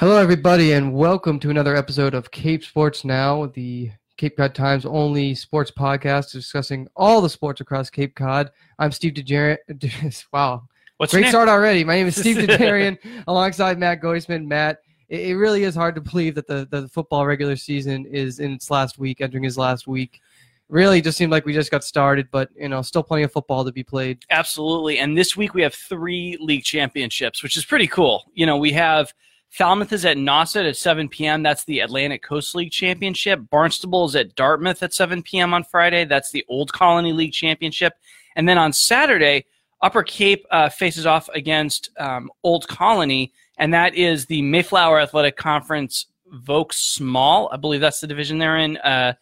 Hello, everybody, and welcome to another episode of Cape Sports Now, the Cape Cod Times only sports podcast discussing all the sports across Cape Cod. I'm Steve DeJarian. wow. What's Great start already. My name is Steve DeJarian alongside Matt Goisman. Matt, it, it really is hard to believe that the, the football regular season is in its last week, entering his last week. Really just seemed like we just got started, but, you know, still plenty of football to be played. Absolutely. And this week we have three league championships, which is pretty cool. You know, we have Falmouth is at Nauset at 7 p.m. That's the Atlantic Coast League Championship. Barnstable is at Dartmouth at 7 p.m. on Friday. That's the Old Colony League Championship. And then on Saturday, Upper Cape uh, faces off against um, Old Colony, and that is the Mayflower Athletic Conference Vokes Small. I believe that's the division they're in. Uh,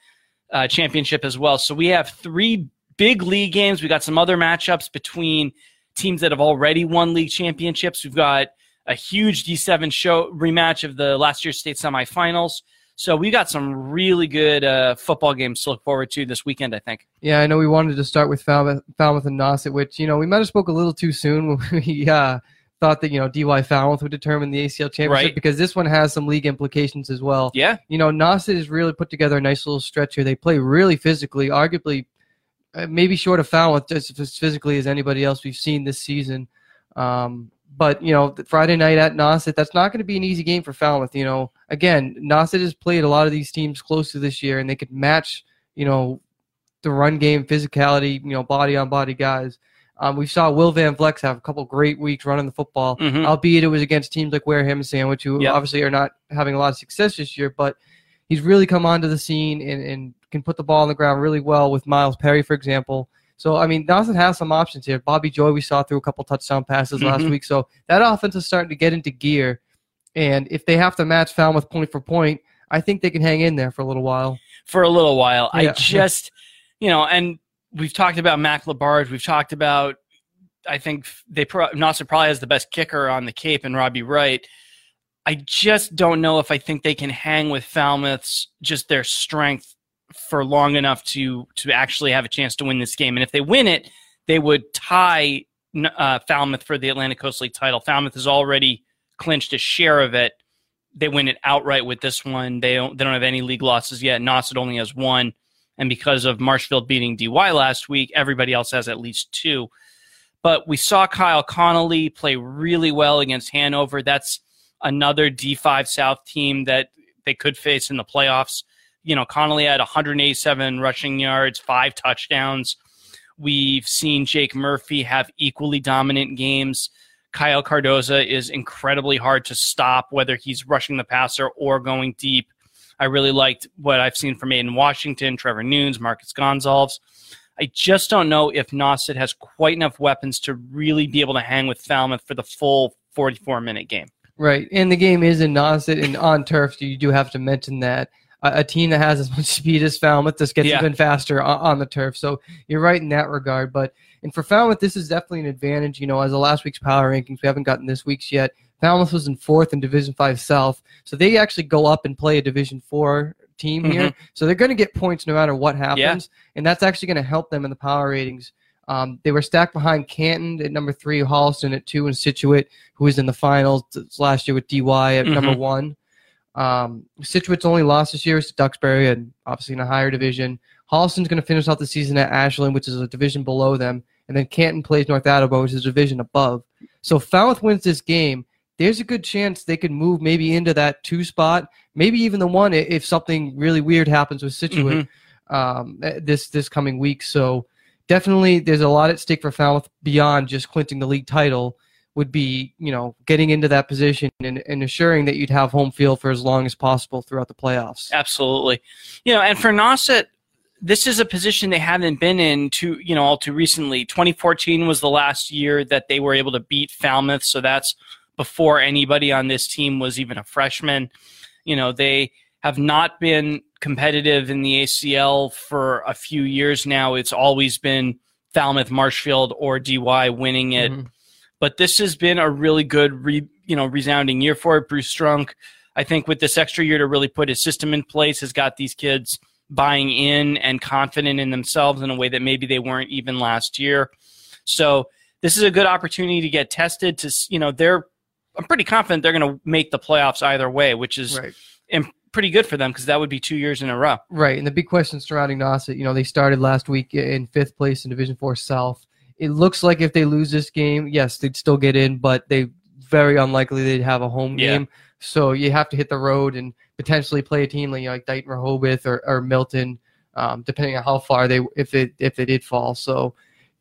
uh, championship as well. So we have three big league games. We got some other matchups between teams that have already won league championships. We've got a huge D7 show rematch of the last year's state semifinals. So we got some really good uh, football games to look forward to this weekend. I think. Yeah, I know we wanted to start with Falmouth, Falmouth and Nauset, which you know we might have spoke a little too soon when we uh, thought that you know DY Falmouth would determine the ACL championship Right. because this one has some league implications as well. Yeah, You know, Nauset has really put together a nice little stretch here. They play really physically, arguably uh, maybe short of Falmouth just as physically as anybody else we've seen this season. Um, but you know, Friday night at Nauset, that's not going to be an easy game for Falmouth. You know, again, Nauset has played a lot of these teams close to this year, and they could match, you know, the run game, physicality, you know, body on body guys. Um, we saw Will Van Vlex have a couple great weeks running the football, Mhm. albeit it was against teams like Wareham and Sandwich, who Yep. obviously are not having a lot of success this year. But he's really come onto the scene and, and can put the ball on the ground really well with Miles Perry, for example. So I mean, Dawson has some options here. Bobby Joy, we saw through a couple touchdown passes last Mhm. week, so that offense is starting to get into gear. And if they have to match Falmouth point for point, I think they can hang in there for a little while. for a little while. I just, you know, and we've talked about Mac Labarge. We've talked about. I think they pro- Nauset probably has the best kicker on the Cape and Robbie Wright. I just don't know if I think they can hang with Falmouth's just their strength for long enough to to actually have a chance to win this game. And if they win it, they would tie uh, Falmouth for the Atlantic Coast League title. Falmouth has already clinched a share of it. They win it outright with this one. They don't they don't have any league losses yet. Nauset only has one, and because of Marshfield beating DY last week, everybody else has at least two. But we saw Kyle Connolly play really well against Hanover. That's another D5 South team that they could face in the playoffs. You know, Connolly had 187 rushing yards, five touchdowns. We've seen Jake Murphy have equally dominant games. Kyle Cardoza is incredibly hard to stop, whether he's rushing the passer or going deep. I really liked what I've seen from Aiden Washington, Trevor Nunes, Marcus Gonzalez. I just don't know if Nauset has quite enough weapons to really be able to hang with Falmouth for the full 44 minute game. Right, and the game is in Nauset and on turf. So you do have to mention that a, a team that has as much speed as Falmouth just gets Yeah. even faster on, on the turf. So you're right in that regard. But and for Falmouth, this is definitely an advantage. You know, as of last week's power rankings, we haven't gotten this week's yet. Falmouth was in fourth in Division Five South, so they actually go up and play a Division Four team here. So they're going to get points no matter what happens, and that's actually going to help them in the power ratings. Um, they were stacked behind Canton at number three, Holliston at two, and Scituate, who was in the finals last year with DY at number Mhm. one. Um, Scituate's only loss this year is to Duxbury, and obviously in a higher division. Holliston's going to finish out the season at Ashland, which is a division below them, and then Canton plays North Attleboro, which is a division above. So if Falmouth wins this game, there's a good chance they could move maybe into that two spot, maybe even the one if something really weird happens with Scituate um, eh, this this coming week. So definitely, there's a lot at stake for Falmouth beyond just clinching the league title. Would be you know getting into that position and, and assuring that you'd have home field for as long as possible throughout the playoffs. Absolutely. You know, and for Nauset, this is a position they haven't been in too, you know, all too recently. 2014 was the last year that they were able to beat Falmouth, so that's before anybody on this team was even a freshman. You know, they have not been competitive in the ACL for a few years now. It's always been Falmouth, Marshfield, or DY winning it. Mhm. But this has been a really good, re, you know, resounding year for it. Bruce Strunk, I think, with this extra year to really put his system in place, has got these kids buying in and confident in themselves in a way that maybe they weren't even last year. So this is a good opportunity to get tested. To you know, they're I'm pretty confident they're going to make the playoffs either way, which is Right. im- pretty good for them because that would be two years in a row. Right, and the big question surrounding Nauset, you know, they started last week in fifth place in Division Four South. It looks like if they lose this game, yes, they'd still get in, but they very unlikely they'd have a home Yeah. game. So you have to hit the road and potentially play a team like, like Dighton Rehoboth or, or Milton, um, depending on how far they if they if they did fall. So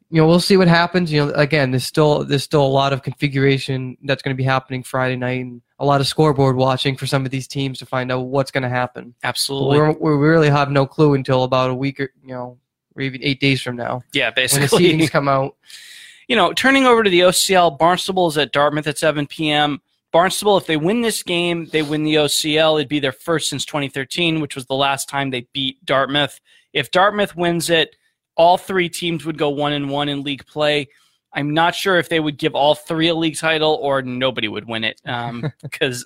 you know, we'll see what happens. You know, again, there's still there's still a lot of configuration that's going to be happening Friday night, and a lot of scoreboard watching for some of these teams to find out what's going to happen. Absolutely. We're, we really have no clue until about a week or you know, or even eight days from now yeah, basically. when the seedings come out. you know, turning over to the OCL, Barnstable is at Dartmouth at 7 p.m. Barnstable, if they win this game, they win the OCL. It'd be their first since 2013, which was the last time they beat Dartmouth. If Dartmouth wins it, all three teams would go one and one in league play. I'm not sure if they would give all three a league title or nobody would win it um, because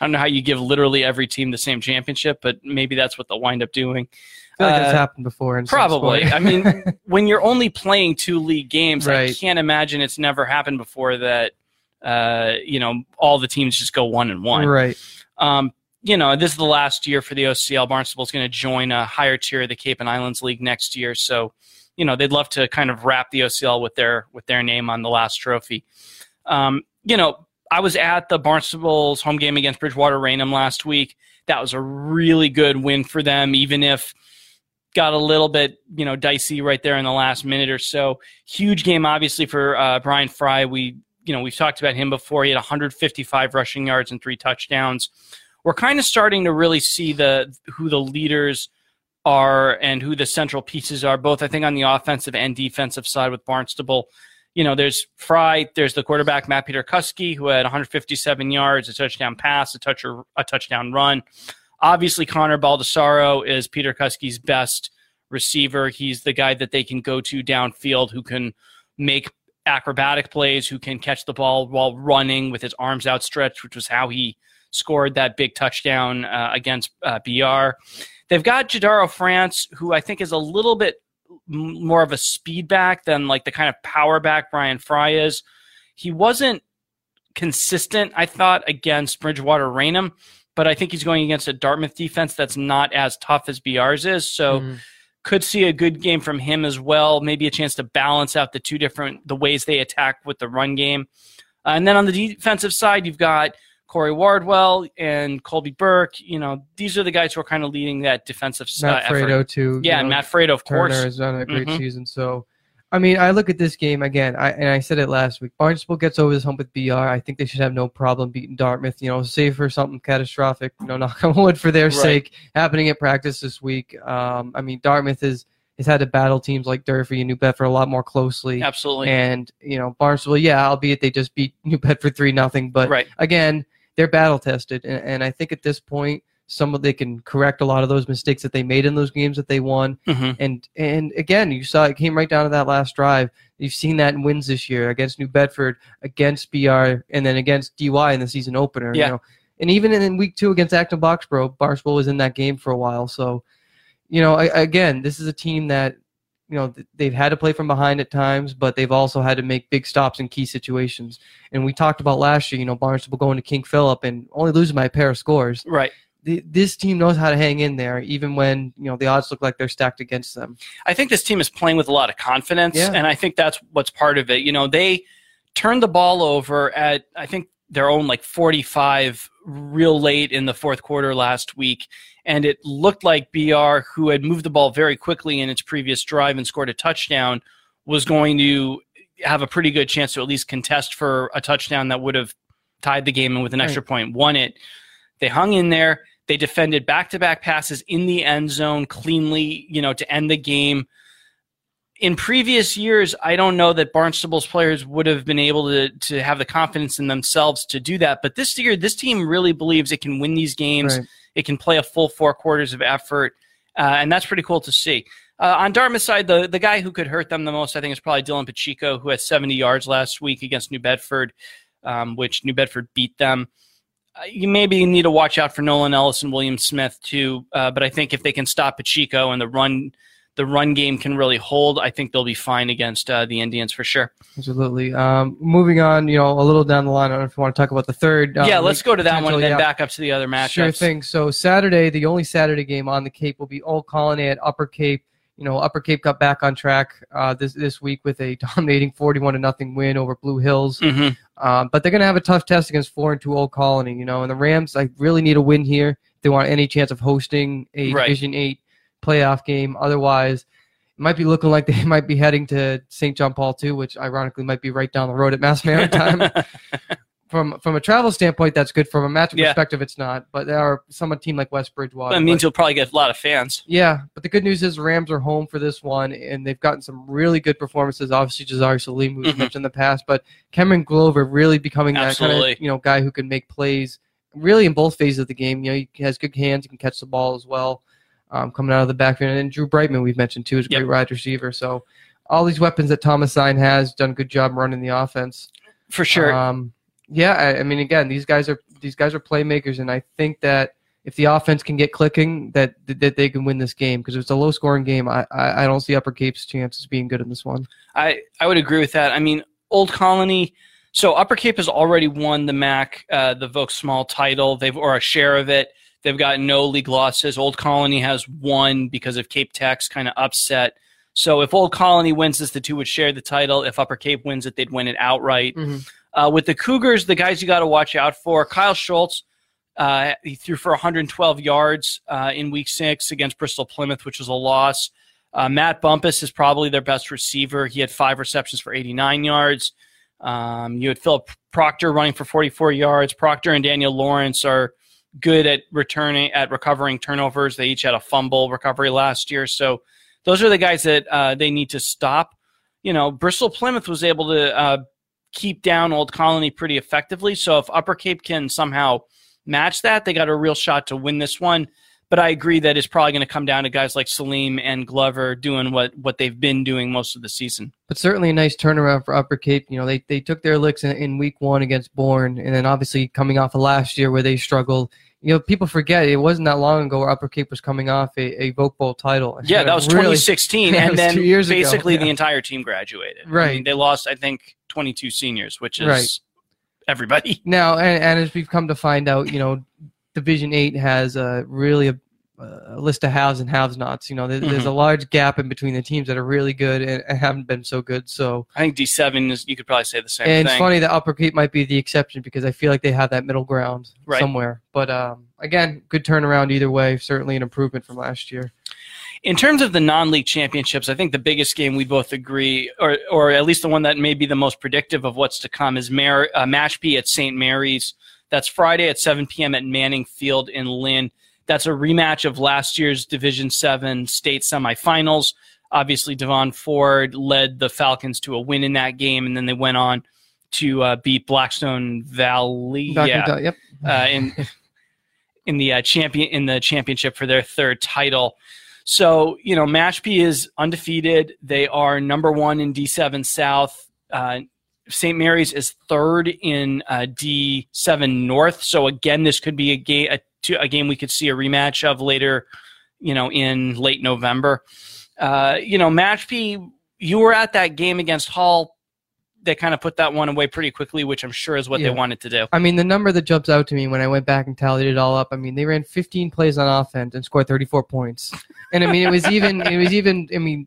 I don't know how you give literally every team the same championship, but maybe that's what they'll wind up doing. I feel like that's Uh, happened before. Probably. I mean, when you're only playing two league games, I can't imagine it's never happened before that. Uh, you know, all the teams just go one and one. right? Um, you know, this is the last year for the OCL. Barnstable is going to join a higher tier of the Cape and Islands League next year, so you know they'd love to kind of wrap the OCL with their with their name on the last trophy. Um, you know, I was at the Barnstable's home game against Bridgewater Raynham last week. That was a really good win for them, even if got a little bit you know dicey right there in the last minute or so. Huge game, obviously for uh, Brian Fry. We you know we've talked about him before. He had 155 rushing yards and three touchdowns. We're kind of starting to really see the who the leaders are and who the central pieces are, both I think on the offensive and defensive side with Barnstable. You know, there's Fry, there's the quarterback Matt Peter Kuski, who had 157 yards, a touchdown pass, a touch a touchdown run. Obviously, Connor Baldessaro is Peter Kuski's best receiver. He's the guy that they can go to downfield who can make acrobatic plays, who can catch the ball while running with his arms outstretched, which was how he scored that big touchdown uh, against uh, BR. They've got Jadaro France, who I think is a little bit more of a speed back than like the kind of power back Brian Fry is. He wasn't consistent, I thought, against Bridgewater Raynham, but I think he's going against a Dartmouth defense that's not as tough as BR's is. So Mhm. could see a good game from him as well. Maybe a chance to balance out the two different the ways they attack with the run game. Uh, and then on the defensive side, you've got Corey Wardwell and Colby Burke. You know, these are the guys who are kind of leading that defensive uh, Matt effort. Fredo too. Yeah, and know, Matt Fredo, of Turner course. has done a great Mhm. season. So, I mean, I look at this game again, I, and I said it last week. Barnstable gets over this hump with BR. I think they should have no problem beating Dartmouth. You know, save for something catastrophic. You know, knock on wood for their Right. sake. Happening at practice this week. Um, I mean, Dartmouth is has had to battle teams like Durfee and New Bedford a lot more closely. Absolutely. And you know, Barnstable, yeah, albeit they just beat New Bedford three nothing, but right. again, they're battle tested, and, and I think at this point, some of they can correct a lot of those mistakes that they made in those games that they won. hmm And and again, you saw it came right down to that last drive. You've seen that in wins this year against New Bedford, against BR, and then against DY in the season opener. Yeah. You know? And even in week two against Acton Boxborough, Barnstable was in that game for a while. So, you know, I, again, this is a team that, you know, they've had to play from behind at times, but they've also had to make big stops in key situations. And we talked about last year, you know, Barnstable going to King Philip and only losing by a pair of scores. Right. The, this team knows how to hang in there, even when you know the odds look like they're stacked against them. I think this team is playing with a lot of confidence, Yeah. and I think that's what's part of it. You know, they turned the ball over at I think their own like 45 real late in the fourth quarter last week, and it looked like BR, who had moved the ball very quickly in its previous drive and scored a touchdown, was going to have a pretty good chance to at least contest for a touchdown that would have tied the game and with an extra point won it. They hung in there. They defended back-to-back passes in the end zone cleanly, you know, to end the game. In previous years, I don't know that Barnstable's players would have been able to to have the confidence in themselves to do that. But this year, this team really believes it can win these games. Right. It can play a full four quarters of effort, uh, and that's pretty cool to see. Uh, on Dartmouth's side, the, the guy who could hurt them the most, I think, is probably Dylan Pacheco, who had 70 yards last week against New Bedford, um, which New Bedford beat them. Uh, you maybe need to watch out for Nolan Ellis and William Smith too, uh, but I think if they can stop Pacheco and the run, the run game can really hold, I think they'll be fine against uh, the Indians for sure. Absolutely. Um, moving on, you know, a little down the line. I don't know if you want to talk about the third. yeah, let's go to that one and then yeah. back up to the other matchups. Sure thing. So Saturday, the only Saturday game on the Cape will be Old Colony at Upper Cape. You know, Upper Cape got back on track uh, this this week with a dominating forty-one to nothing win over Blue Hills. hmm Um, but they're going to have a tough test against four and two Old Colony. You know, and the Rams like really need a win here if they want any chance of hosting a Right. Division Eight playoff game. Otherwise, it might be looking like they might be heading to St. John Paul too, which ironically might be right down the road at Mass Maritime. from from a travel standpoint, that's good. From a matchup Yeah. perspective, it's not. But there are some a team like West Bridgewater. that means but- you'll probably get a lot of fans. yeah, but the good news is Rams are home for this one, and they've gotten some really good performances. Obviously, Jazari Salim, who we've Mhm. mentioned in the past, but Cameron Glover really becoming that kind of you know guy who can make plays really in both phases of the game. You know, he has good hands, he can catch the ball as well, um, coming out of the backfield. And then Drew Brightman, we've mentioned too, is a Yep. great wide receiver. So all these weapons that Thomas Sign has done a good job running the offense. For sure. Um, yeah, I, I mean, again, these guys are these guys are playmakers, and I think that if the offense can get clicking, that that they can win this game because it's a low scoring game. I, I I don't see Upper Cape's chances being good in this one. I, I would agree with that. I mean, Old Colony. So Upper Cape has already won the MAC, uh, the Vogue Small title. They've or a share of it. They've got no league losses. Old Colony has one because of Cape Tech's kind of upset. So if Old Colony wins this, the two would share the title. If Upper Cape wins it, they'd win it outright. Uh, with the Cougars, the guys you got to watch out for: Kyle Schultz. Uh, he threw for 112 yards uh, in Week Six against Bristol Plymouth, which was a loss. Uh, Matt Bumpus is probably their best receiver. He had five receptions for 89 yards. Um, you had Philip Proctor running for 44 yards. Proctor and Daniel Lawrence are good at returning at recovering turnovers. They each had a fumble recovery last year, so those are the guys that uh, they need to stop. You know, Bristol Plymouth was able to uh, keep down Old Colony pretty effectively. So if Upper Cape can somehow match that, they got a real shot to win this one. But I agree that it's probably going to come down to guys like Salim and Glover doing what, what they've been doing most of the season. But certainly a nice turnaround for Upper Cape. You know, they they took their licks in, in week one against Bourne, and then obviously coming off of last year where they struggled. You know, people forget it wasn't that long ago where Upper Cape was coming off a, a Vogue Bowl title. Yeah, that was Really- 2016, Yeah, and then years ago, basically the yeah. entire team graduated. I Right. mean, they lost, I think, 22 seniors, which is Right. everybody. Now, and, and as we've come to find out, you know, Division Eight has a really a, a list of haves and have-nots. You know, there, there's a large gap in between the teams that are really good and, and haven't been so good. So, I think D7 is. You could probably say the same and thing. it's funny that Upper Cape might be the exception because I feel like they have that middle ground Right. somewhere. But um, again, good turnaround either way. Certainly an improvement from last year. In terms of the non-league championships, I think the biggest game we both agree, or or at least the one that may be the most predictive of what's to come, is Mar- uh, Mashpee at St. Mary's. That's Friday at 7 p.m. at Manning Field in Lynn. That's a rematch of last year's Division Seven state semifinals. Obviously, Devon Ford led the Falcons to a win in that game, and then they went on to uh, beat Blackstone Valley. Back yeah, yep. uh, in in the uh, champion in the championship for their third title. So you know, Mashpee is undefeated. They are number one in D7 South. Uh, St. Mary's is third in uh, D7 North. So again, this could be a game a, two- a game we could see a rematch of later. You know, in late November. Uh, you know, Mashpee, you were at that game against Hall. They kind of put that one away pretty quickly, which I'm sure is what Yeah. they wanted to do. I mean, the number that jumps out to me when I went back and tallied it all up. I mean, they ran 15 plays on offense and scored 34 points. And I mean, it was even. It was even. I mean,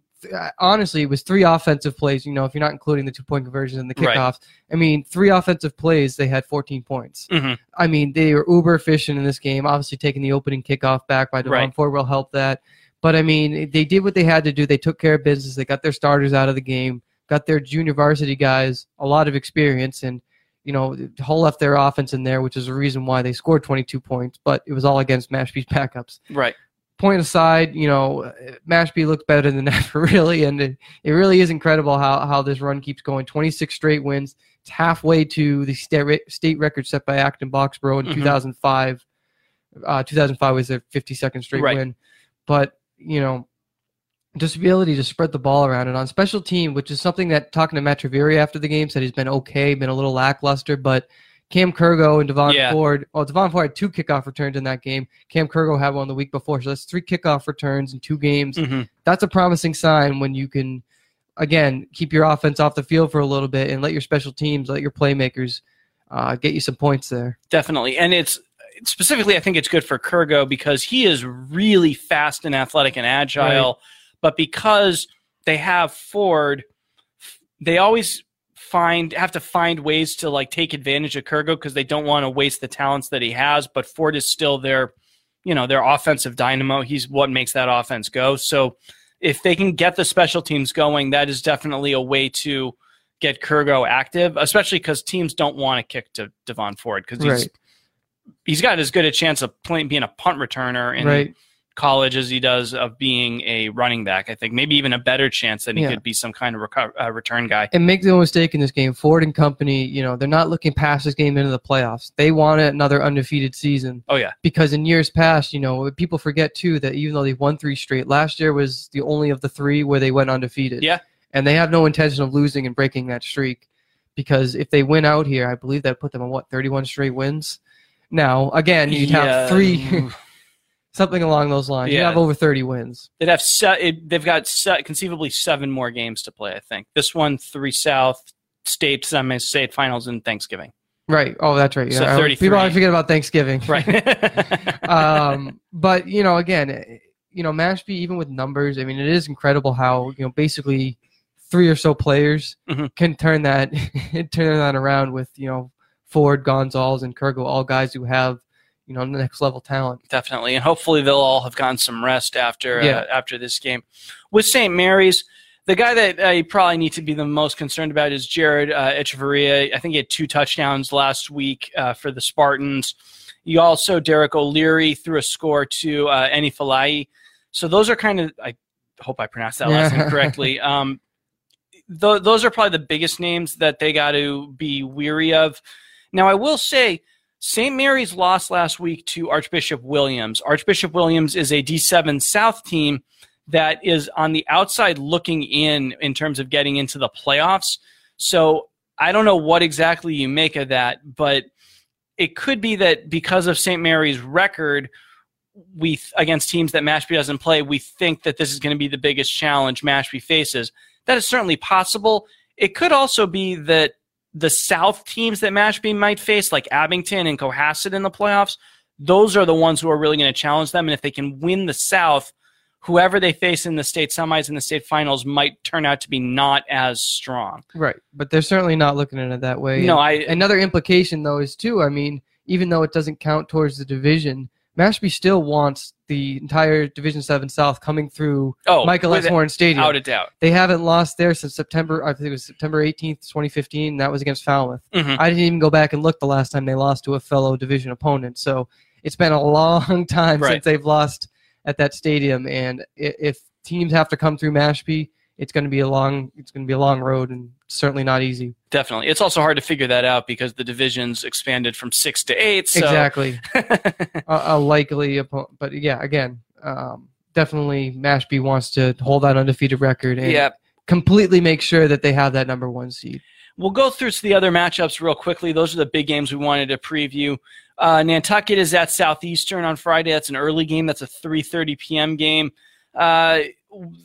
honestly, it was three offensive plays. You know, if you're not including the two point conversions and the Right. kickoffs. I mean, three offensive plays. They had 14 points. hmm I mean, they were uber efficient in this game. Obviously, taking the opening kickoff back by Devon Right. Ford will help that. But I mean, they did what they had to do. They took care of business. They got their starters out of the game. Got their junior varsity guys a lot of experience, and you know, Hull left their offense in there, which is the reason why they scored 22 points. But it was all against Mashpee's backups. Right. Point aside, you know, Mashpee looks better than ever, really, and it, it really is incredible how how this run keeps going. 26 straight wins. It's halfway to the state state record set by Acton Boxborough in Mhm. 2005. Uh, 2005 was their 52nd straight Right. win, but you know, just the ability to spread the ball around and on special team, which is something that talking to Matt Triveri after the game said he's been okay, been a little lackluster, but Cam Kurgo and Devon Yeah. Ford. Well, Devon Ford had two kickoff returns in that game. Cam Kurgo had one the week before, so that's three kickoff returns in two games. Mhm. That's a promising sign when you can, again, keep your offense off the field for a little bit and let your special teams, let your playmakers uh, get you some points there. Definitely. And it's specifically, I think it's good for Kurgo because he is really fast and athletic and agile. But because they have Ford, they always find have to find ways to like take advantage of Kurgo because they don't want to waste the talents that he has. But Ford is still their, you know, their offensive dynamo. He's what makes that offense go. So if they can get the special teams going, that is definitely a way to get Kurgo active, especially because teams don't want to kick to Devon Ford because he's Right. he's got as good a chance of playing being a punt returner and right. College as he does of being a running back. I think maybe even a better chance than he Yeah. could be some kind of reco- uh, return guy. And make no mistake in this game, Ford and company, you know, they're not looking past this game into the playoffs. They want another undefeated season. Oh yeah, because in years past, you know, people forget too that even though they've won three straight, last year was the only of the three where they went undefeated. Yeah. And they have no intention of losing and breaking that streak because if they win out here, I believe that put them on what, 31 straight wins? Now, again, you'd Yeah. have three, something along those lines. Yeah. have over 30 wins. They'd have se- it, they've got se- conceivably seven more games to play. I think this one, three South State semi state finals and Thanksgiving. Right. Oh, that's right. So Yeah. 33. People always forget about Thanksgiving. Right. um, but you know, again, you know, Mashpee, even with numbers, I mean, it is incredible how you know basically three or so players Mhm. can turn that turn that around with you know Ford, Gonzalez, and Kurgo, all guys who have you know the next level talent. definitely, and hopefully they'll all have gotten some rest after Yeah. uh, after this game. With St. Mary's, the guy that uh, you probably need to be the most concerned about is Jared uh, Echeverria. I think he had two touchdowns last week uh, for the Spartans. You also Derek O'Leary threw a score to uh, Eni Falai. So those are kind of I hope I pronounced that last name correctly. Um, th- those are probably the biggest names that they got to be weary of. Now, I will say, St. Mary's lost last week to Archbishop Williams. Archbishop Williams is a D7 South team that is on the outside looking in in terms of getting into the playoffs. So I don't know what exactly you make of that, but it could be that because of St. Mary's record, we against teams that Mashpee doesn't play, we think that this is going to be the biggest challenge Mashpee faces. That is certainly possible. It could also be that the South teams that Mashpee might face, like Abington and Cohasset in the playoffs, those are the ones who are really going to challenge them. And if they can win the South, whoever they face in the state semis and the state finals might turn out to be not as strong. Right. But they're certainly not looking at it that way. No, And I another implication though is too. I mean, even though it doesn't count towards the division, Mashpee still wants the entire Division Seven South coming through oh Michael S. Horn Stadium. a doubt. They haven't lost there since September. I think it was September 18th, 2015. That was against Falmouth. Mhm. I didn't even go back and look the last time they lost to a fellow division opponent. So it's been a long time Right. since they've lost at that stadium. And if teams have to come through Mashpee, it's going to be a long. It's going to be a long road and certainly not easy. Definitely. It's also hard to figure that out because the divisions expanded from six to eight. So Exactly. a, a likely opponent, but yeah, again, um, definitely Mashpee wants to hold that undefeated record and yeah. completely make sure that they have that number one seed. We'll go through the other matchups real quickly. Those are the big games we wanted to preview. Uh, Nantucket is at Southeastern on Friday. That's an early game. That's a 3:30 p.m. game. Uh,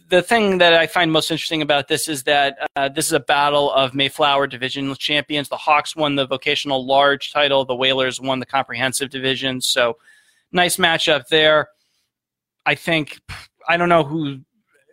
the thing that I find most interesting about this is that uh, this is a battle of Mayflower Division champions. The Hawks won the vocational large title. The Whalers won the comprehensive division. So, nice matchup there. I think I don't know who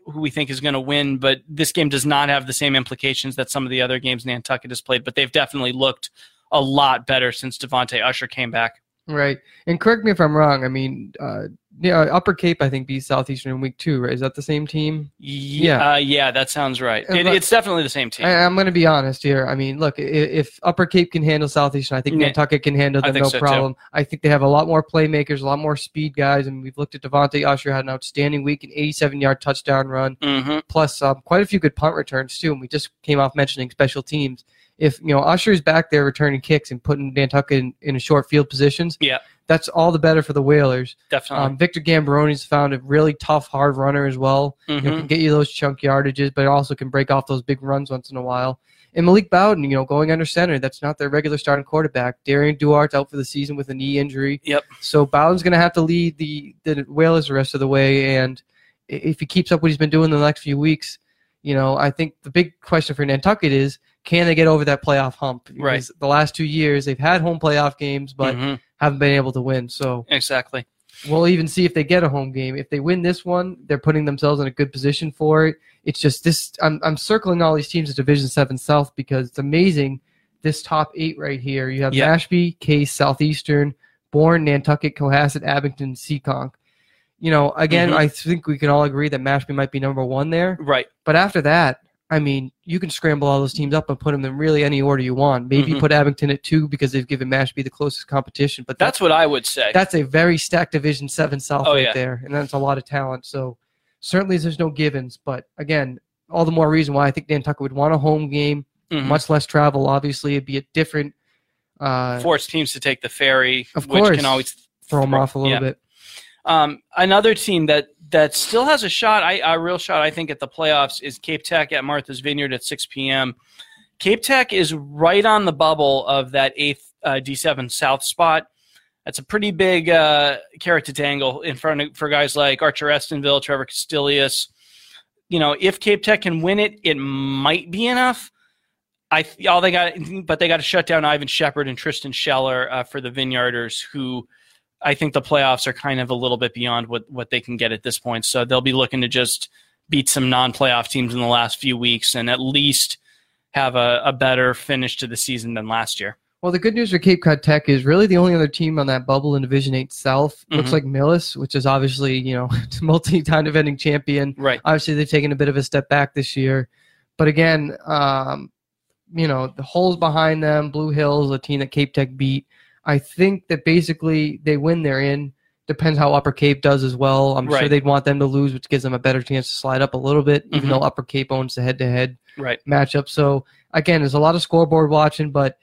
who we think is going to win, but this game does not have the same implications that some of the other games Nantucket has played. But they've definitely looked a lot better since Devonte Usher came back. Right. And correct me if I'm wrong. I mean, uh, yeah, Upper Cape, I think, beat Southeastern in week two, right? Is that the same team? Yeah, uh, yeah, that sounds right. It, but- it's definitely the same team. I, I'm going to be honest here. I mean, look, if Upper Cape can handle Southeastern, I think Yeah. Nantucket can handle them no so, too. problem. I think they have a lot more playmakers, a lot more speed guys. and we've looked at Devontae Usher, had an outstanding week, an 87 yard touchdown run. hmm plus um, quite a few good punt returns too. And we just came off mentioning special teams. If you know Usher's back there returning kicks and putting Nantucket in, in short field positions, Yeah. That's all the better for the Whalers. Definitely. Um, Victor Gambaroni's found a really tough, hard runner as well. You know, Mhm. can get you those chunk yardages, but also can break off those big runs once in a while. And Malik Bowden, you know, going under center, that's not their regular starting quarterback. Darian Duarte's out for the season with a knee injury. Yep. So Bowden's going to have to lead the the Whalers the rest of the way, and if he keeps up what he's been doing the next few weeks, you know, I think the big question for Nantucket is can they get over that playoff hump? Because Right. The last two years they've had home playoff games, but Mhm, haven't been able to win. So exactly. we'll even see if they get a home game. If they win this one, they're putting themselves in a good position for it. It's just this. I'm I'm circling all these teams at Division Seven South because it's amazing. This top eight right here. You have. Mashpee, Case, Southeastern, Bourne, Nantucket, Cohasset, Abington, Seekonk. You know, again, Mhm. I think we can all agree that Mashpee might be number one there. Right. But after that, I mean, you can scramble all those teams up and put them in really any order you want. Maybe Mhm. put Abington at two because they've given Mashpee the closest competition. But That's what I would say. that's a very stacked Division Seven South Oh, right yeah. there, and that's a lot of talent. So certainly there's no givens, but again, all the more reason why I think Nantucket would want a home game, Mhm. much less travel. Obviously, it'd be a different uh, Force teams to take the ferry, Of which can always throw them off a little yeah. bit. Um, another team that that still has a shot, I, a real shot, I think, at the playoffs is Cape Tech at Martha's Vineyard at 6 p.m. Cape Tech is right on the bubble of that eighth uh, D7 South spot. That's a pretty big uh, carrot to dangle in front of for guys like Archer Estonville, Trevor Castilius. You know, if Cape Tech can win it, it might be enough. I all they got, but they got to shut down Ivan Shepard and Tristan Scheller uh, for the Vineyarders, who I think the playoffs are kind of a little bit beyond what, what they can get at this point. So they'll be looking to just beat some non playoff teams in the last few weeks and at least have a, a better finish to the season than last year. Well, the good news for Cape Cod Tech is really the only other team on that bubble in Division Eight South looks Mhm. like Millis, which is obviously you know multi-time defending champion. Right. Obviously, they've taken a bit of a step back this year, but again, um, you know the holes behind them. Blue Hills, a team that Cape Tech beat. I think that basically they win, they're in. Depends how Upper Cape does as well. I'm sure they'd want them to lose, which gives them a better chance to slide up a little bit, even Mhm. though Upper Cape owns the head-to-head Right. matchup. So again, there's a lot of scoreboard watching, but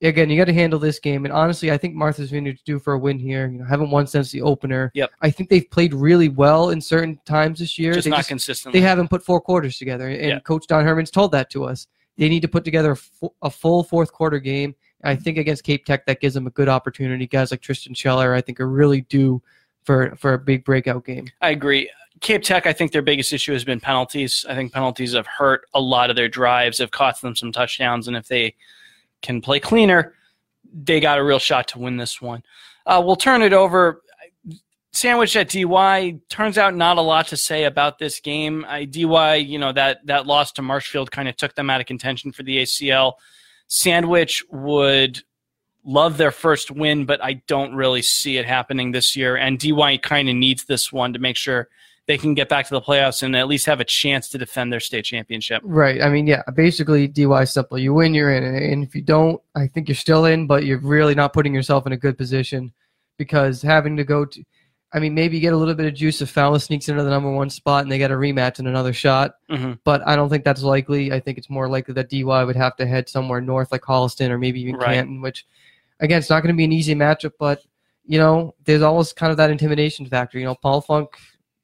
again, you got to handle this game. And honestly, I think Martha's Vineyard's due for a win here. You know, haven't won since the opener. Yep. I think they've played really well in certain times this year. Just they not just, consistently. they haven't put four quarters together, and Yeah. Coach Don Herman's told that to us. They need to put together a, fu- a full fourth quarter game. I think against Cape Tech, that gives them a good opportunity. Guys like Tristan Scheller, I think, are really due for for a big breakout game. I agree. Cape Tech, I think their biggest issue has been penalties. I think penalties have hurt a lot of their drives, have cost them some touchdowns, and if they can play cleaner, they got a real shot to win this one. Uh, we'll turn it over. Sandwich at DY. Turns out not a lot to say about this game. I, DY, you know that that loss to Marshfield kind of took them out of contention for the ACL. Sandwich would love their first win, but I don't really see it happening this year. And DY kind of needs this one to make sure they can get back to the playoffs and at least have a chance to defend their state championship. Right. I mean, yeah, basically DY simple. You win, you're in. And if you don't, I think you're still in, but you're really not putting yourself in a good position because having to go to, I mean, maybe you get a little bit of juice if Fowler sneaks into the number one spot and they get a rematch and another shot, hmm but I don't think that's likely. I think it's more likely that DY would have to head somewhere north like Holliston or maybe even Right. Canton, which, again, it's not going to be an easy matchup, but, you know, there's always kind of that intimidation factor. You know, Paul Funk,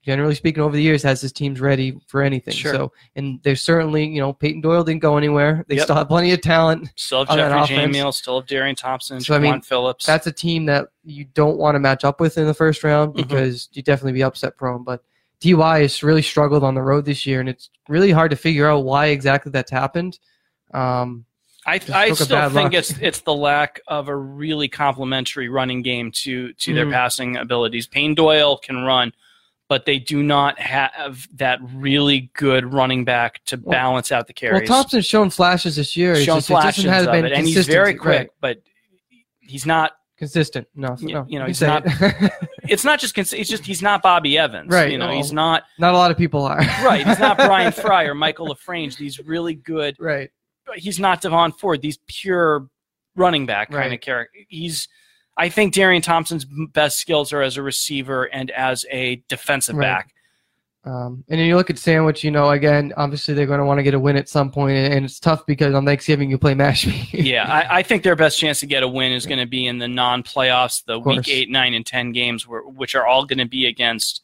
generally speaking, over the years has his teams ready for anything. Sure. So, and there's certainly, you know, Peyton Doyle didn't go anywhere. They Yep. still have plenty of talent. Still have Jeffrey. Jamiel, still have Darian Thompson, So, I mean, Phillips. That's a team that you don't want to match up with in the first round Mhm. because you definitely be upset prone. But DY has really struggled on the road this year, and it's really hard to figure out why exactly that's happened. Um, I, I still think luck. it's it's the lack of a really complementary running game to to their Mhm. passing abilities. Payne Doyle can run, but they do not have that really good running back to balance out the carries. well. Thompson's shown flashes this year. Shown just- flashes of been it, and he's very quick, right. but he's not. consistent. No, no, you know, he's not- it. It's not just. cons- It's just he's not Bobby Evans. Right, You know, no. he's not not a lot of people are. right. He's not Brian Fry or Michael LaFrange. These really good right. he's not Devon Ford. These pure running back kind of character. He's. I think Darian Thompson's best skills are as a receiver and as a defensive Right. back. Um, and then you look at Sandwich, you know, again, obviously they're going to want to get a win at some point, and it's tough because on Thanksgiving you play Mashpee. yeah, I, I think their best chance to get a win is going to be in the non-playoffs, the week eight, nine, and ten games, where, which are all going to be against.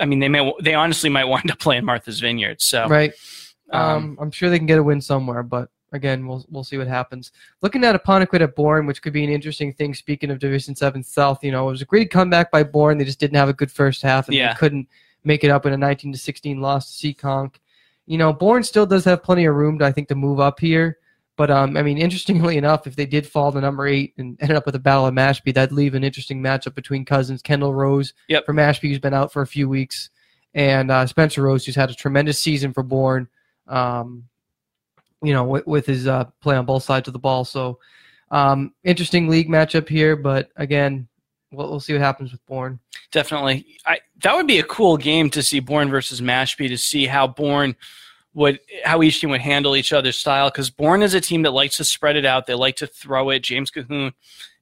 I mean, they may they honestly might wind up playing Martha's Vineyard. So right. Um, um, I'm sure they can get a win somewhere, but again, we'll we'll see what happens. Looking at Apponequet at Bourne, which could be an interesting thing. Speaking of Division Seven South, you know, it was a great comeback by Bourne. They just didn't have a good first half, and Yeah. they couldn't make it up in a 19 to 16 loss to Seekonk. You know, Bourne still does have plenty of room, to, I think, to move up here. But um, I mean, interestingly enough, if they did fall to number eight and ended up with a battle of Mashpee, that'd leave an interesting matchup between cousins Kendall Rose Yep. for Mashpee, who's been out for a few weeks, and uh, Spencer Rose, who's had a tremendous season for Bourne. Um, you know, with, with his uh, play on both sides of the ball. So, um, interesting league matchup here. But again, we'll, we'll see what happens with Bourne. Definitely. I, that would be a cool game to see Bourne versus Mashpee to see how Bourne would how each team would handle each other's style because Bourne is a team that likes to spread it out. They like to throw it. James Cahoon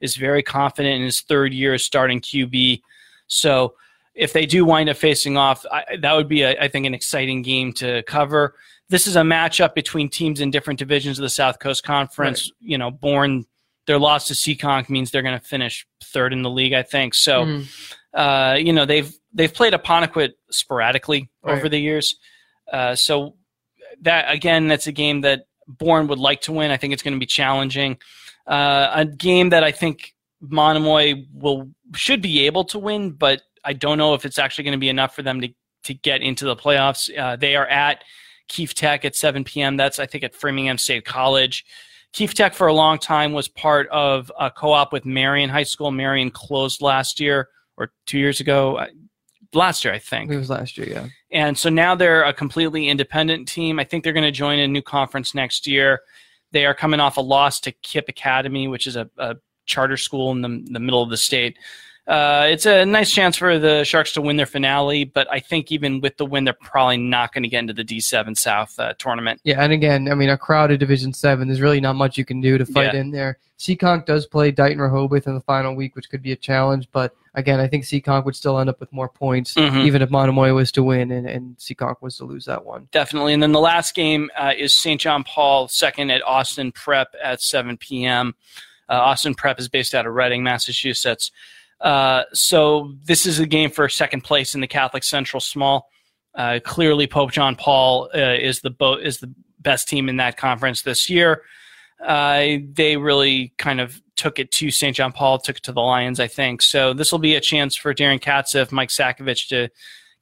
is very confident in his third year starting QB. So if they do wind up facing off, I, that would be, a, I think, an exciting game to cover. This is a matchup between teams in different divisions of the South Coast Conference. You know, Bourne their loss to Seekonk means they're going to finish third in the league, I think. So Mhm. uh, you know they've they've played Apponequet sporadically Right. over the years. Uh, so that again, that's a game that Bourne would like to win. I think it's going to be challenging. Uh, a game that I think Monomoy will should be able to win, but I don't know if it's actually going to be enough for them to to get into the playoffs. Uh, they are at Keefe Tech at 7 p.m. That's I think at Framingham State College. Keefe Tech for a long time was part of a co-op with Marian High School. Marian closed last year or two years ago. Last year, I think it was last year, yeah. And so now they're a completely independent team. I think they're going to join a new conference next year. They are coming off a loss to KIPP Academy, which is a, a charter school in the, the middle of the state. Uh, it's a nice chance for the Sharks to win their finale, but I think even with the win, they're probably not going to get into the D7 South uh, tournament. Yeah, and again, I mean, a crowded Division Seven. There's really not much you can do to fight Yeah. in there. Seekonk does play Dighton Rehoboth in the final week, which could be a challenge. But again, I think Seekonk would still end up with more points, Mhm. even if Monomoy was to win and, and Seekonk was to lose that one. Definitely. And then the last game uh, is St. John Paul, second at Austin Prep at 7 p.m. Uh, Austin Prep is based out of Reading, Massachusetts. Uh, so this is a game for second place in the Catholic Central Small. Uh, clearly, Pope John Paul uh, is the bo- is the best team in that conference this year. Uh, they really kind of took it to St. John Paul, took it to the Lions, I think. So this will be a chance for Darren Katzif, Mike Sakovich to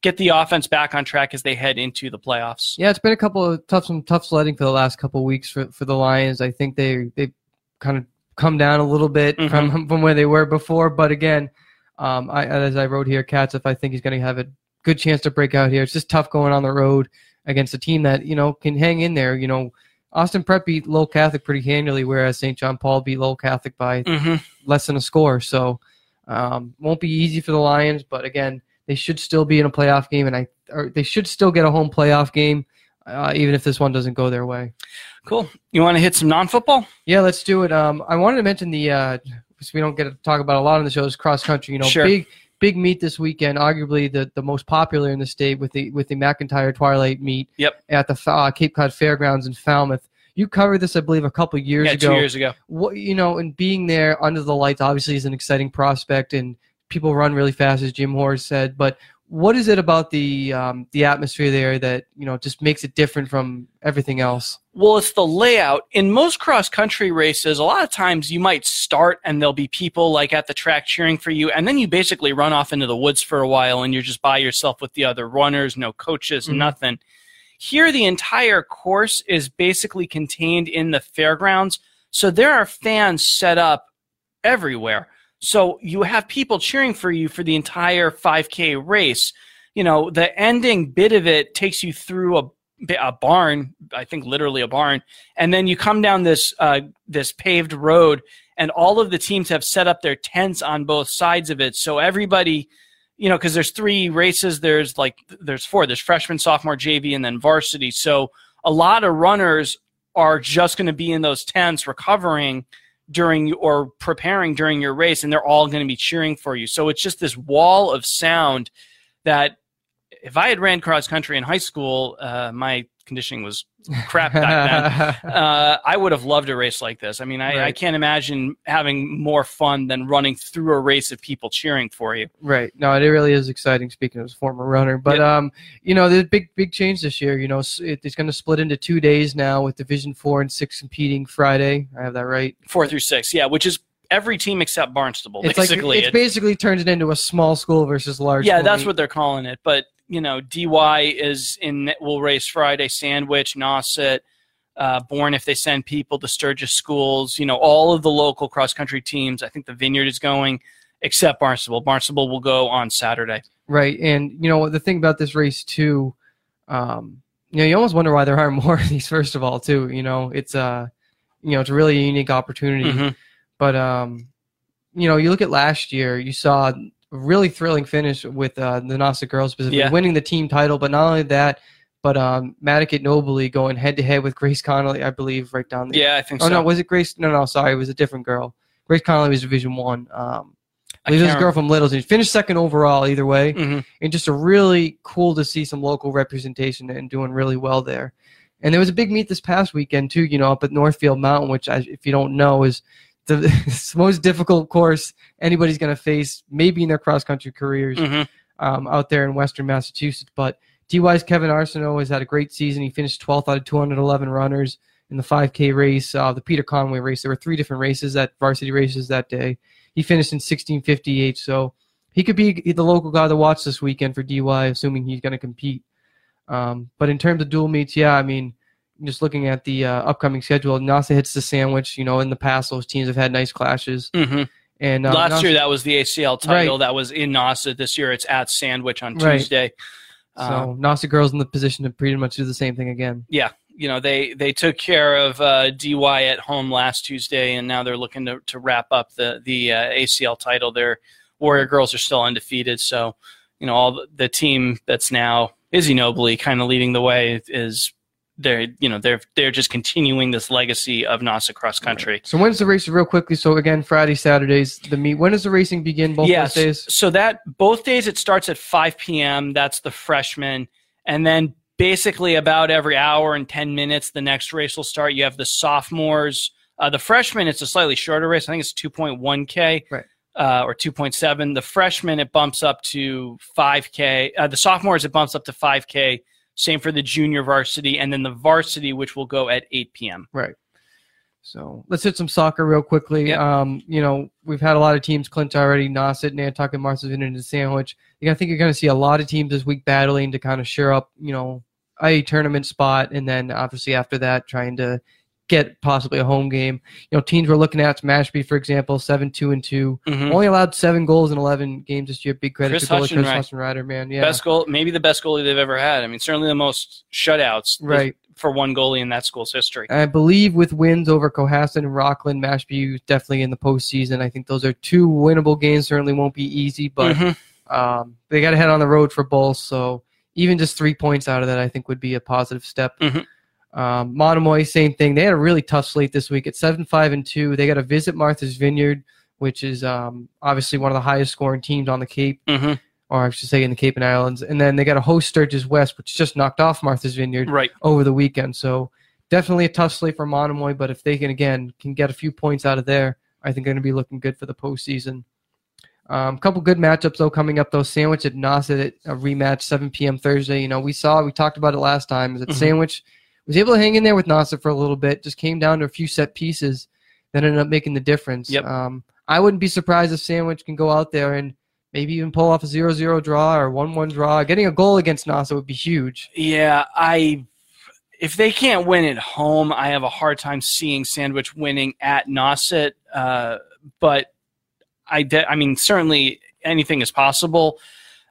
get the offense back on track as they head into the playoffs. Yeah, it's been a couple of tough some tough sledding for the last couple of weeks for, for the Lions. I think they they kind of come down a little bit Mhm. from from where they were before. But again, um, I, as I wrote here, Katz, if I think he's going to have a good chance to break out here. It's just tough going on the road against a team that you know can hang in there. You know, Austin Prep beat Lowell Catholic pretty handily, whereas St. John Paul beat Lowell Catholic by Mm-hmm. less than a score. So um, won't be easy for the Lions, but again, they should still be in a playoff game, and I or they should still get a home playoff game, uh, even if this one doesn't go their way. Cool. You want to hit some non-football? Yeah, let's do it. Um, I wanted to mention the uh, because we don't get to talk about a lot on the show is cross country. You know, Sure. big big meet this weekend, arguably the, the most popular in the state with the with the McIntyre Twilight meet. Yep. At the uh, Cape Cod Fairgrounds in Falmouth. You covered this, I believe, a couple years ago. yeah, ago two years ago. what you know, and being there under the lights obviously is an exciting prospect, and people run really fast, as Jim Hoare said. But what is it about the um, the atmosphere there that you know just makes it different from everything else? Well, it's the layout. In most cross country races, a lot of times you might start and there'll be people like at the track cheering for you, and then you basically run off into the woods for a while and you're just by yourself with the other runners, no coaches, Mhm. nothing. Here, the entire course is basically contained in the fairgrounds, so there are fans set up everywhere. So you have people cheering for you for the entire 5K race. You know, the ending bit of it takes you through a a barn, I think literally a barn, and then you come down this uh, this paved road, and all of the teams have set up their tents on both sides of it. So everybody, you know, because there's three races. There's like there's four. There's freshman, sophomore, JV, and then varsity. So a lot of runners are just going to be in those tents recovering during or preparing during your race, and they're all going to be cheering for you. So it's just this wall of sound that if I had ran cross country in high school, uh, my conditioning was crap back then. uh, I would have loved a race like this. I mean, I, I can't imagine having more fun than running through a race of people cheering for you. Right. No, it really is exciting. Speaking as a former runner, but um, you know, there's a big big change this year. You know, it's going to split into two days now with Division Four and Six competing Friday. I have that right. Four through six, yeah, which is every team except Barnstable. It's basically, like it's basically turns it into a small school versus large. yeah, that's what they're calling it. But you know, DY is in will race Friday, Sandwich, Nauset, uh, Bourne if they send people to Sturgis schools. You know, all of the local cross country teams. I think the Vineyard is going, except Barnstable. Barnstable will go on Saturday. Right, and you know the thing about this race too, um, you know, you almost wonder why there aren't more of these. First of all, too, you know, it's uh, you know, it's really a unique opportunity. Mhm. But um, you know, you look at last year, you saw really thrilling finish with uh, the Nauset girls specifically Yeah. winning the team title. But not only that, but um, Madicket Nobley going head to head with Grace Connolly, I believe, right down the. Yeah, I think so. Oh so. no, was it Grace? No, no, sorry, it was a different girl. Grace Connolly was Division One. Um, I believe it was a girl from Littleton. She finished second overall either way Mhm. and just a really cool to see some local representation and doing really well there. And there was a big meet this past weekend too, you know, up at Northfield Mountain, which, I, if you don't know, is the it's the most difficult course anybody's going to face, maybe in their cross country careers Mhm. um, out there in Western Massachusetts. But DY's Kevin Arsenault has had a great season. He finished 12th out of 211 runners in the 5K race, uh, the Peter Conway race. There were three different races that varsity races that day. He finished in 1658, so he could be the local guy to watch this weekend for DY, assuming he's going to compete. Um, but in terms of dual meets, yeah, I mean, just looking at the uh, upcoming schedule, Nauset hits the sandwich. You know, in the past, those teams have had nice clashes. Mhm. And uh, Last Nauset- year that was the ACL title. Right. That was in Nauset. This year it's at Sandwich on Right. Tuesday. so Um, Nauset girls in the position to pretty much do the same thing again. yeah, you know they they took care of uh, DY at home last Tuesday, and now they're looking to, to wrap up the the uh, ACL title. Their Warrior girls are still undefeated, so you know all the, the team that's now Izzy Nobly kind of leading the way is they're you know they're they're just continuing this legacy of Nauset cross country. So when's the race real quickly? So again, Friday, Saturdays, the meet. When does the racing begin? Both yes. those days. So that both days it starts at 5 p.m. That's the freshman, and then basically about every hour and 10 minutes, the next race will start. You have the sophomores. Uh, the freshmen, it's a slightly shorter race. I think it's 2.1k. Right. Uh, or 2.7. The freshmen, it bumps up to 5K. Uh, the sophomores, it bumps up to 5K. Same for the junior varsity. And then the varsity, which will go at 8 p.m. Right. So let's hit some soccer real quickly. Yep. Um, you know, we've had a lot of teams clinch already. Nauset, Nantucket, Martha's Vineyard, and Sandwich. I think you're going to see a lot of teams this week battling to kind of shore up, you know, a tournament spot, and then obviously after that, trying to get possibly a home game. You know, teams we're looking at, Mashpee, for example, seven, two, and 2 Mhm. Only allowed seven goals in eleven games this year. Big credit Chris to goalie Chris Hutchinrider. Hutchinrider, man. Yeah, Best goal, maybe the best goalie they've ever had. I mean, certainly the most shutouts right. for one goalie in that school's history. I believe with wins over Cohasset and Rockland, Mashpee definitely in the postseason. I think those are two winnable games. Certainly won't be easy, but Mhm. um, they got to head on the road for both. So even just three points out of that, I think would be a positive step. Mhm. Um, Monomoy, same thing. They had a really tough slate this week at seven, five, and two. They got to visit Martha's Vineyard, which is um, obviously one of the highest scoring teams on the Cape, Mhm. or I should say in the Cape and Islands. And then they got to host Sturgis West, which just knocked off Martha's Vineyard Right. over the weekend. So definitely a tough slate for Monomoy, but if they can again can get a few points out of there, I think they're going to be looking good for the postseason. A um, couple good matchups though coming up though. Sandwich at Nauset a rematch 7 p.m. Thursday. You know we saw we talked about it last time. Is that Mhm. Sandwich was able to hang in there with Nauset for a little bit. Just came down to a few set pieces that ended up making the difference. Yep. Um, I wouldn't be surprised if Sandwich can go out there and maybe even pull off a 0-0 draw or 1-1 draw. Getting a goal against Nauset would be huge. Yeah, I. If they can't win at home, I have a hard time seeing Sandwich winning at Nauset. Uh, but I, de- I mean, certainly anything is possible.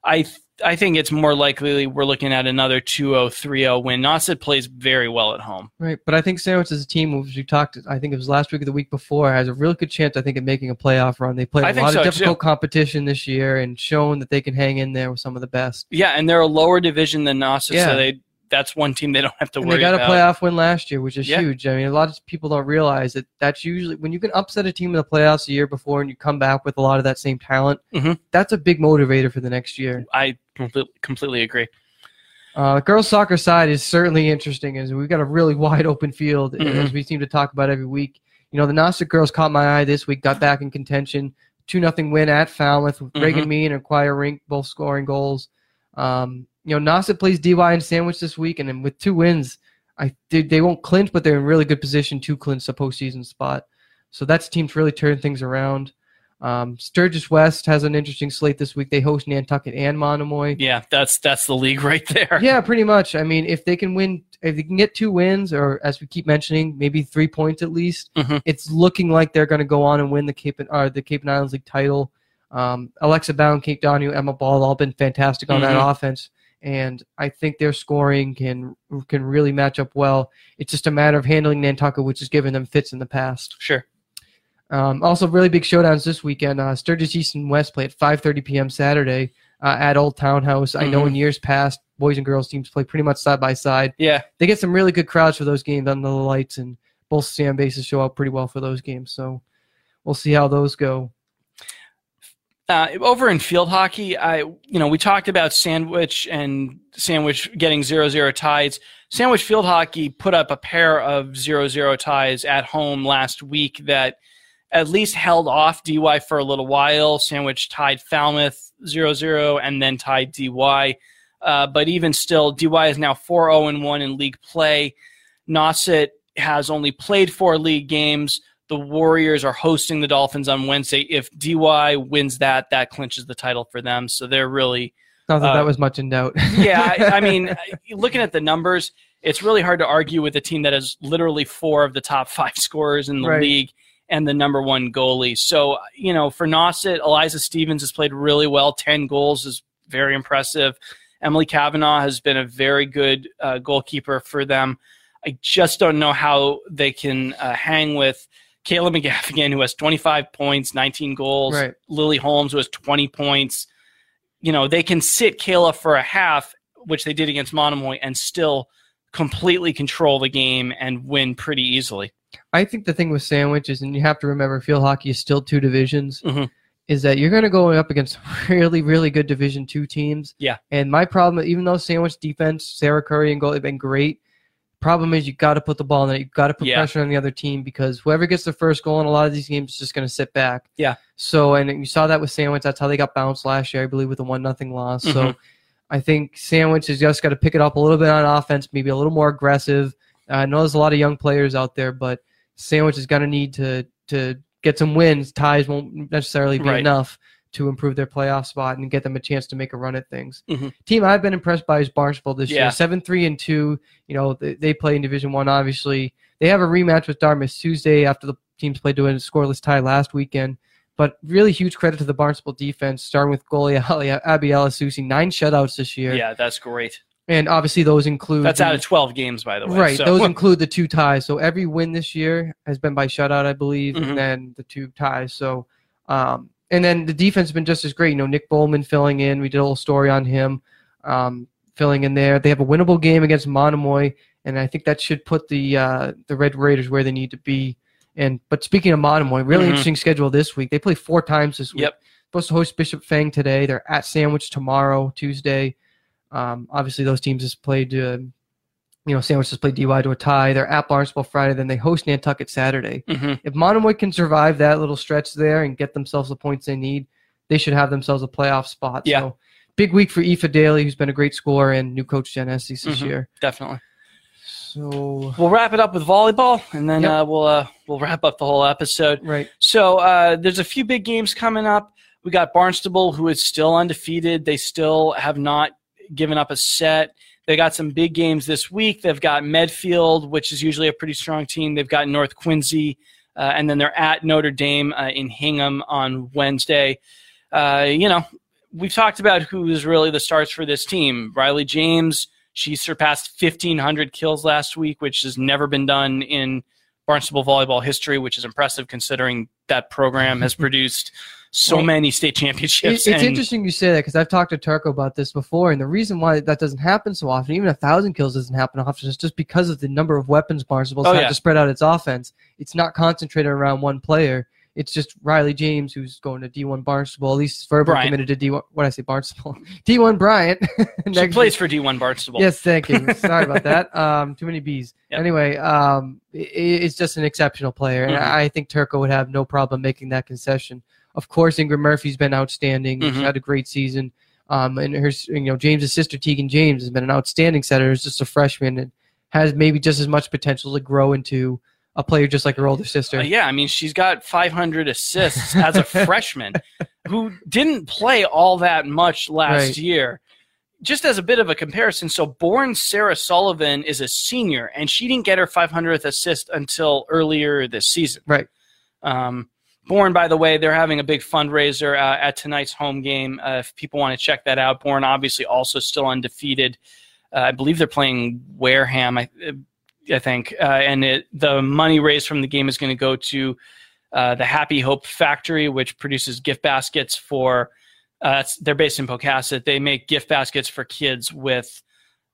I, I think it's more likely we're looking at another 2-0, 3-0 win. Nauset plays very well at home. Right, but I think Sandwich as a team, which we talked, I think it was last week or the week before, has a real good chance. I think of making a playoff run. They played I a lot so, of too. difficult competition this year and shown that they can hang in there with some of the best. Yeah, and they're a lower division than Nauset, Yeah. so they that's one team they don't have to And worry they got about. a playoff win last year, which is Yeah. huge. I mean, a lot of people don't realize that that's usually when you can upset a team in the playoffs the year before and you come back with a lot of that same talent. Mhm. That's a big motivator for the next year. I completely, agree. Uh, girls soccer side is certainly interesting as we've got a really wide open field Mhm. as we seem to talk about every week. You know, the Nauset girls caught my eye this week, got back in contention. 2 nothing win at Falmouth with Mhm. Reagan Mean and Choir Rink both scoring goals. Um, you know, Nauset plays DY and Sandwich this week, and then with two wins, I they, they won't clinch, but they're in really good position to clinch the postseason spot. So that's a team to really turn things around. Um, Sturgis West has an interesting slate this week. They host Nantucket and Monomoy. Yeah, that's that's the league right there. Yeah, pretty much. I mean, if they can win, if they can get two wins, or as we keep mentioning, maybe three points at least, Mhm. it's looking like they're going to go on and win the Cape or the Cape and Islands League title. Um, Alexa Bound, Kate Donahue, Emma Ball, all been fantastic on that Mhm. offense, and I think their scoring can can really match up well. It's just a matter of handling Nantucket, which has given them fits in the past. Sure. Um, also, really big showdowns this weekend. Uh, Sturgis East and West play at 5:30 p.m. Saturday uh, at Old Townhouse. I know Mhm. in years past, boys and girls teams play pretty much side by side. Yeah. They get some really good crowds for those games under the lights, and both stand bases show up pretty well for those games. So we'll see how those go. Uh, over in field hockey, I you know we talked about Sandwich and Sandwich getting zero zero ties. Sandwich field hockey put up a pair of zero zero ties at home last week that at least held off DY for a little while. Sandwich tied Falmouth 0-0 and then tied DY. Uh, but even still, DY is now 4-0 and 1 in league play. Nauset has only played four league games. The Warriors are hosting the Dolphins on Wednesday. If DY wins that, that clinches the title for them. So they're really Not that Uh, that was much in doubt. yeah, I, I mean, looking at the numbers, it's really hard to argue with a team that has literally four of the top five scorers in the Right. league and the number one goalie. So, you know, for Nauset, Eliza Stevens has played really well. 10 goals is very impressive. Emily Kavanaugh has been a very good uh, goalkeeper for them. I just don't know how they can uh, hang with Kayla McGaffigan, who has 25 points, 19 goals. Right. Lily Holmes, who has 20 points. You know, they can sit Kayla for a half, which they did against Monomoy, and still completely control the game and win pretty easily. I think the thing with sandwiches, and you have to remember, field hockey is still two divisions, Mhm. is that you're going to go up against really, really good Division two teams. Yeah. And my problem, even though sandwich defense, Sarah Curry and goal have been great, problem is you got to put the ball in it. You got to put Yeah. pressure on the other team because whoever gets the first goal in a lot of these games is just going to sit back. Yeah. So, and you saw that with Sandwich. That's how they got bounced last year, I believe, with a one nothing loss. So, Mhm. I think Sandwich has just got to pick it up a little bit on offense, maybe a little more aggressive. I know there's a lot of young players out there, but Sandwich is going to need to to get some wins. Ties won't necessarily be Right. enough to improve their playoff spot and get them a chance to make a run at things. Mhm. Team I've been impressed by is Barnstable this Yeah. year, seven three and two. You know they, they play in Division One. Obviously, they have a rematch with Dartmouth Tuesday after the teams played to a scoreless tie last weekend. But really huge credit to the Barnstable defense, starting with goalie Ali- Abiella Susi, nine shutouts this year. Yeah, that's great. And obviously those include That's the- out of 12 games, by the way. Right. So- Those include the two ties. So every win this year has been by shutout, I believe, Mhm. and then the two ties. So, um, and then the defense has been just as great. You know, Nick Bowman filling in. We did a little story on him, um, filling in there. They have a winnable game against Monomoy, and I think that should put the uh, the Red Raiders where they need to be. And but speaking of Monomoy, really Mhm. interesting schedule this week. They play four times this week. Yep. Supposed to host Bishop Feehan today. They're at Sandwich tomorrow, Tuesday. Um, obviously, those teams has played. Uh, you know, Sandwich has played DY to a tie. They're at Barnstable Friday, then they host Nantucket Saturday. Mhm. If Monomoy can survive that little stretch there and get themselves the points they need, they should have themselves a playoff spot. Yeah. So, big week for Aoife Daly, who's been a great scorer, and new coach Jen Estes this Mhm. year. Definitely. So, We'll wrap it up with volleyball, and then Yep. uh, we'll uh, we'll wrap up the whole episode. right. So uh, there's a few big games coming up. We got Barnstable, who is still undefeated. They still have not given up a set. They got some big games this week. They've got Medfield, which is usually a pretty strong team. They've got North Quincy, uh, and then they're at Notre Dame uh, in Hingham on Wednesday. Uh, you know, we've talked about who is really the stars for this team. Riley James, she surpassed 1,500 kills last week, which has never been done in Barnstable volleyball history, which is impressive considering that program has produced so many state It- championships. it's and- interesting you say that because I've talked to Turco about this before, and the reason why that doesn't happen so often, even a thousand kills doesn't happen often, is just because of the number of weapons Barnstable's Oh, have yeah. to spread out its offense. It's not concentrated around one player, It's just Riley James who's going to D1 Barnstable. At least Bryant. committed to D1. What I say, Barnstable? D1 Bryant. She plays for D1 Barnstable. Yes, thank you. Sorry about that. Um, too many B's. Yep. Anyway, um, i- i it's just an exceptional player, and Mhm. I think Turco would have no problem making that concession. Of course, Ingrid Murphy's been outstanding. She's Mhm. had a great season. Um, and her, you know, James's sister Tegan James has been an outstanding setter. Is just a freshman and has maybe just as much potential to grow into a player just like her older sister. Uh, yeah, I mean, she's got 500 assists as a freshman who didn't play all that much last Right. year. Just as a bit of a comparison, so Bourne Sarah Sullivan is a senior, and she didn't get her 500th assist until earlier this season. Right. Um, Bourne, by the way, they're having a big fundraiser uh, at tonight's home game. Uh, if people want to check that out, Bourne obviously also still undefeated. Uh, I believe they're playing Wareham. I, I think, uh, and it, the money raised from the game is going to go to uh, the Happy Hope Factory, which produces gift baskets for. Uh, they're based in Pocasset. They make gift baskets for kids with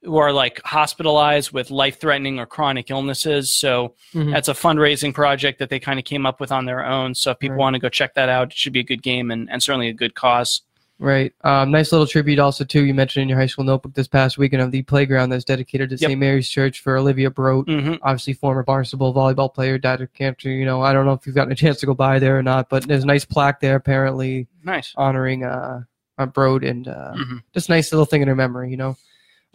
who are like hospitalized with life-threatening or chronic illnesses. So Mhm. that's a fundraising project that they kind of came up with on their own. So if people Right. want to go check that out, it should be a good game and, and certainly a good cause. Right. Um, nice little tribute also too. You mentioned in your high school notebook this past weekend of the playground that's dedicated to Yep. St. Mary's Church for Olivia Brote. hmm obviously former Barnstable volleyball player, died of cancer. You know, I don't know if you've gotten a chance to go by there or not, but there's a nice plaque there apparently Nice. honoring uh, uh Broad and uh, Mhm. just nice little thing in her memory. You know.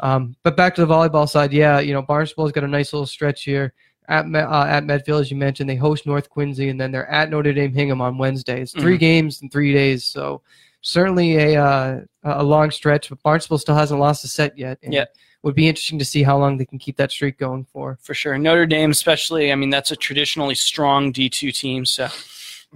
Um, but back to the volleyball side, yeah, you know, Barnstable's got a nice little stretch here at uh, at Medfield, as you mentioned. They host North Quincy, and then they're at Notre Dame Hingham on Wednesday. It's 3 Mhm. games in three days, so certainly a uh, a long stretch. But Barnstable still hasn't lost a set yet. and Yeah. would be interesting to see how long they can keep that streak going for. For sure. Notre Dame, especially, I mean, that's a traditionally strong D2 team. So,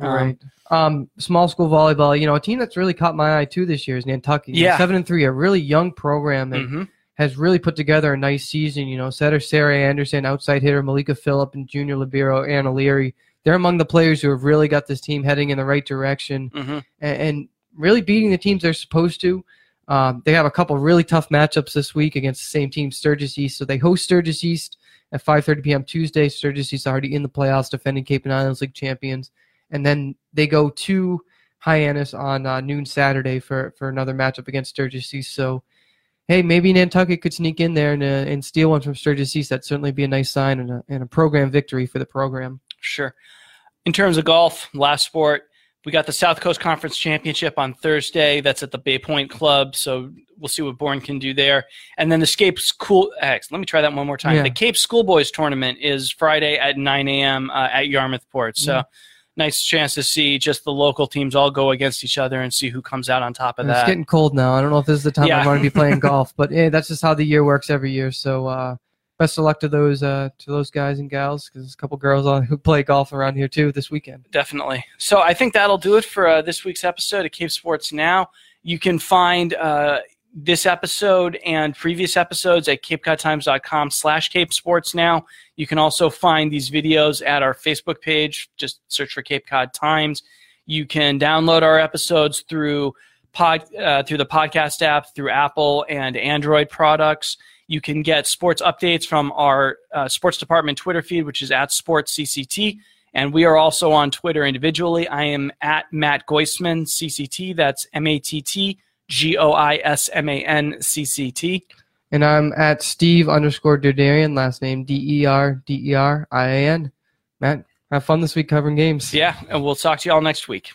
um, right. Um, small school volleyball. You know, a team that's really caught my eye too this year is Nantucket. You know, Yeah. seven and three, a really young program that mhm. Has really put together a nice season. You know, setter Sarah Anderson, outside hitter Malika Phillip, and junior libero Anna Leary. They're among the players who have really got this team heading in the right direction Mhm. and, and really beating the teams they're supposed to. Um, they have a couple really tough matchups this week against the same team, Sturgis East. So they host Sturgis East at 5:30 p.m. Tuesday. Sturgis East already in the playoffs, defending Cape and Islands League champions, and then they go to Hyannis on uh, noon Saturday for for another matchup against Sturgis East. So. Hey, maybe Nantucket could sneak in there and, uh, and steal one from Sturgis East. That'd certainly be a nice sign and a, and a program victory for the program. Sure. In terms of golf, last sport, we got the South Coast Conference Championship on Thursday. That's at the Bay Point Club. So we'll see what Bourne can do there. And then the Cape School. X. Let me try that one more time. Yeah. The Cape Schoolboys Tournament is Friday at 9 a.m. Uh, at Yarmouth Port. So Yeah. Nice chance to see just the local teams all go against each other and see who comes out on top of It's that. getting cold now. I don't know if this is the time Yeah. I want to be playing golf, but eh, that's just how the year works every year. So uh, best of luck to those uh, to those guys and gals because there's a couple girls on who play golf around here too this weekend. Definitely. So I think that'll do it for uh, this week's episode of Cape Sports Now. You can find uh, this episode and previous episodes at capecodtimes.com slash Cape Sports Now. You can also find these videos at our Facebook page. Just search for Cape Cod Times. You can download our episodes through pod uh, through the podcast app, through Apple and Android products. You can get sports updates from our uh, sports department Twitter feed, which is at SportsCCT. And we are also on Twitter individually. I am at Matt Goisman, CCT. That's M A T T G O I S M A N C C T. And I'm at Steve underscore Derderian, last name D E R D E R I A N. Matt, have fun this week covering games. Yeah, and we'll talk to you all next week.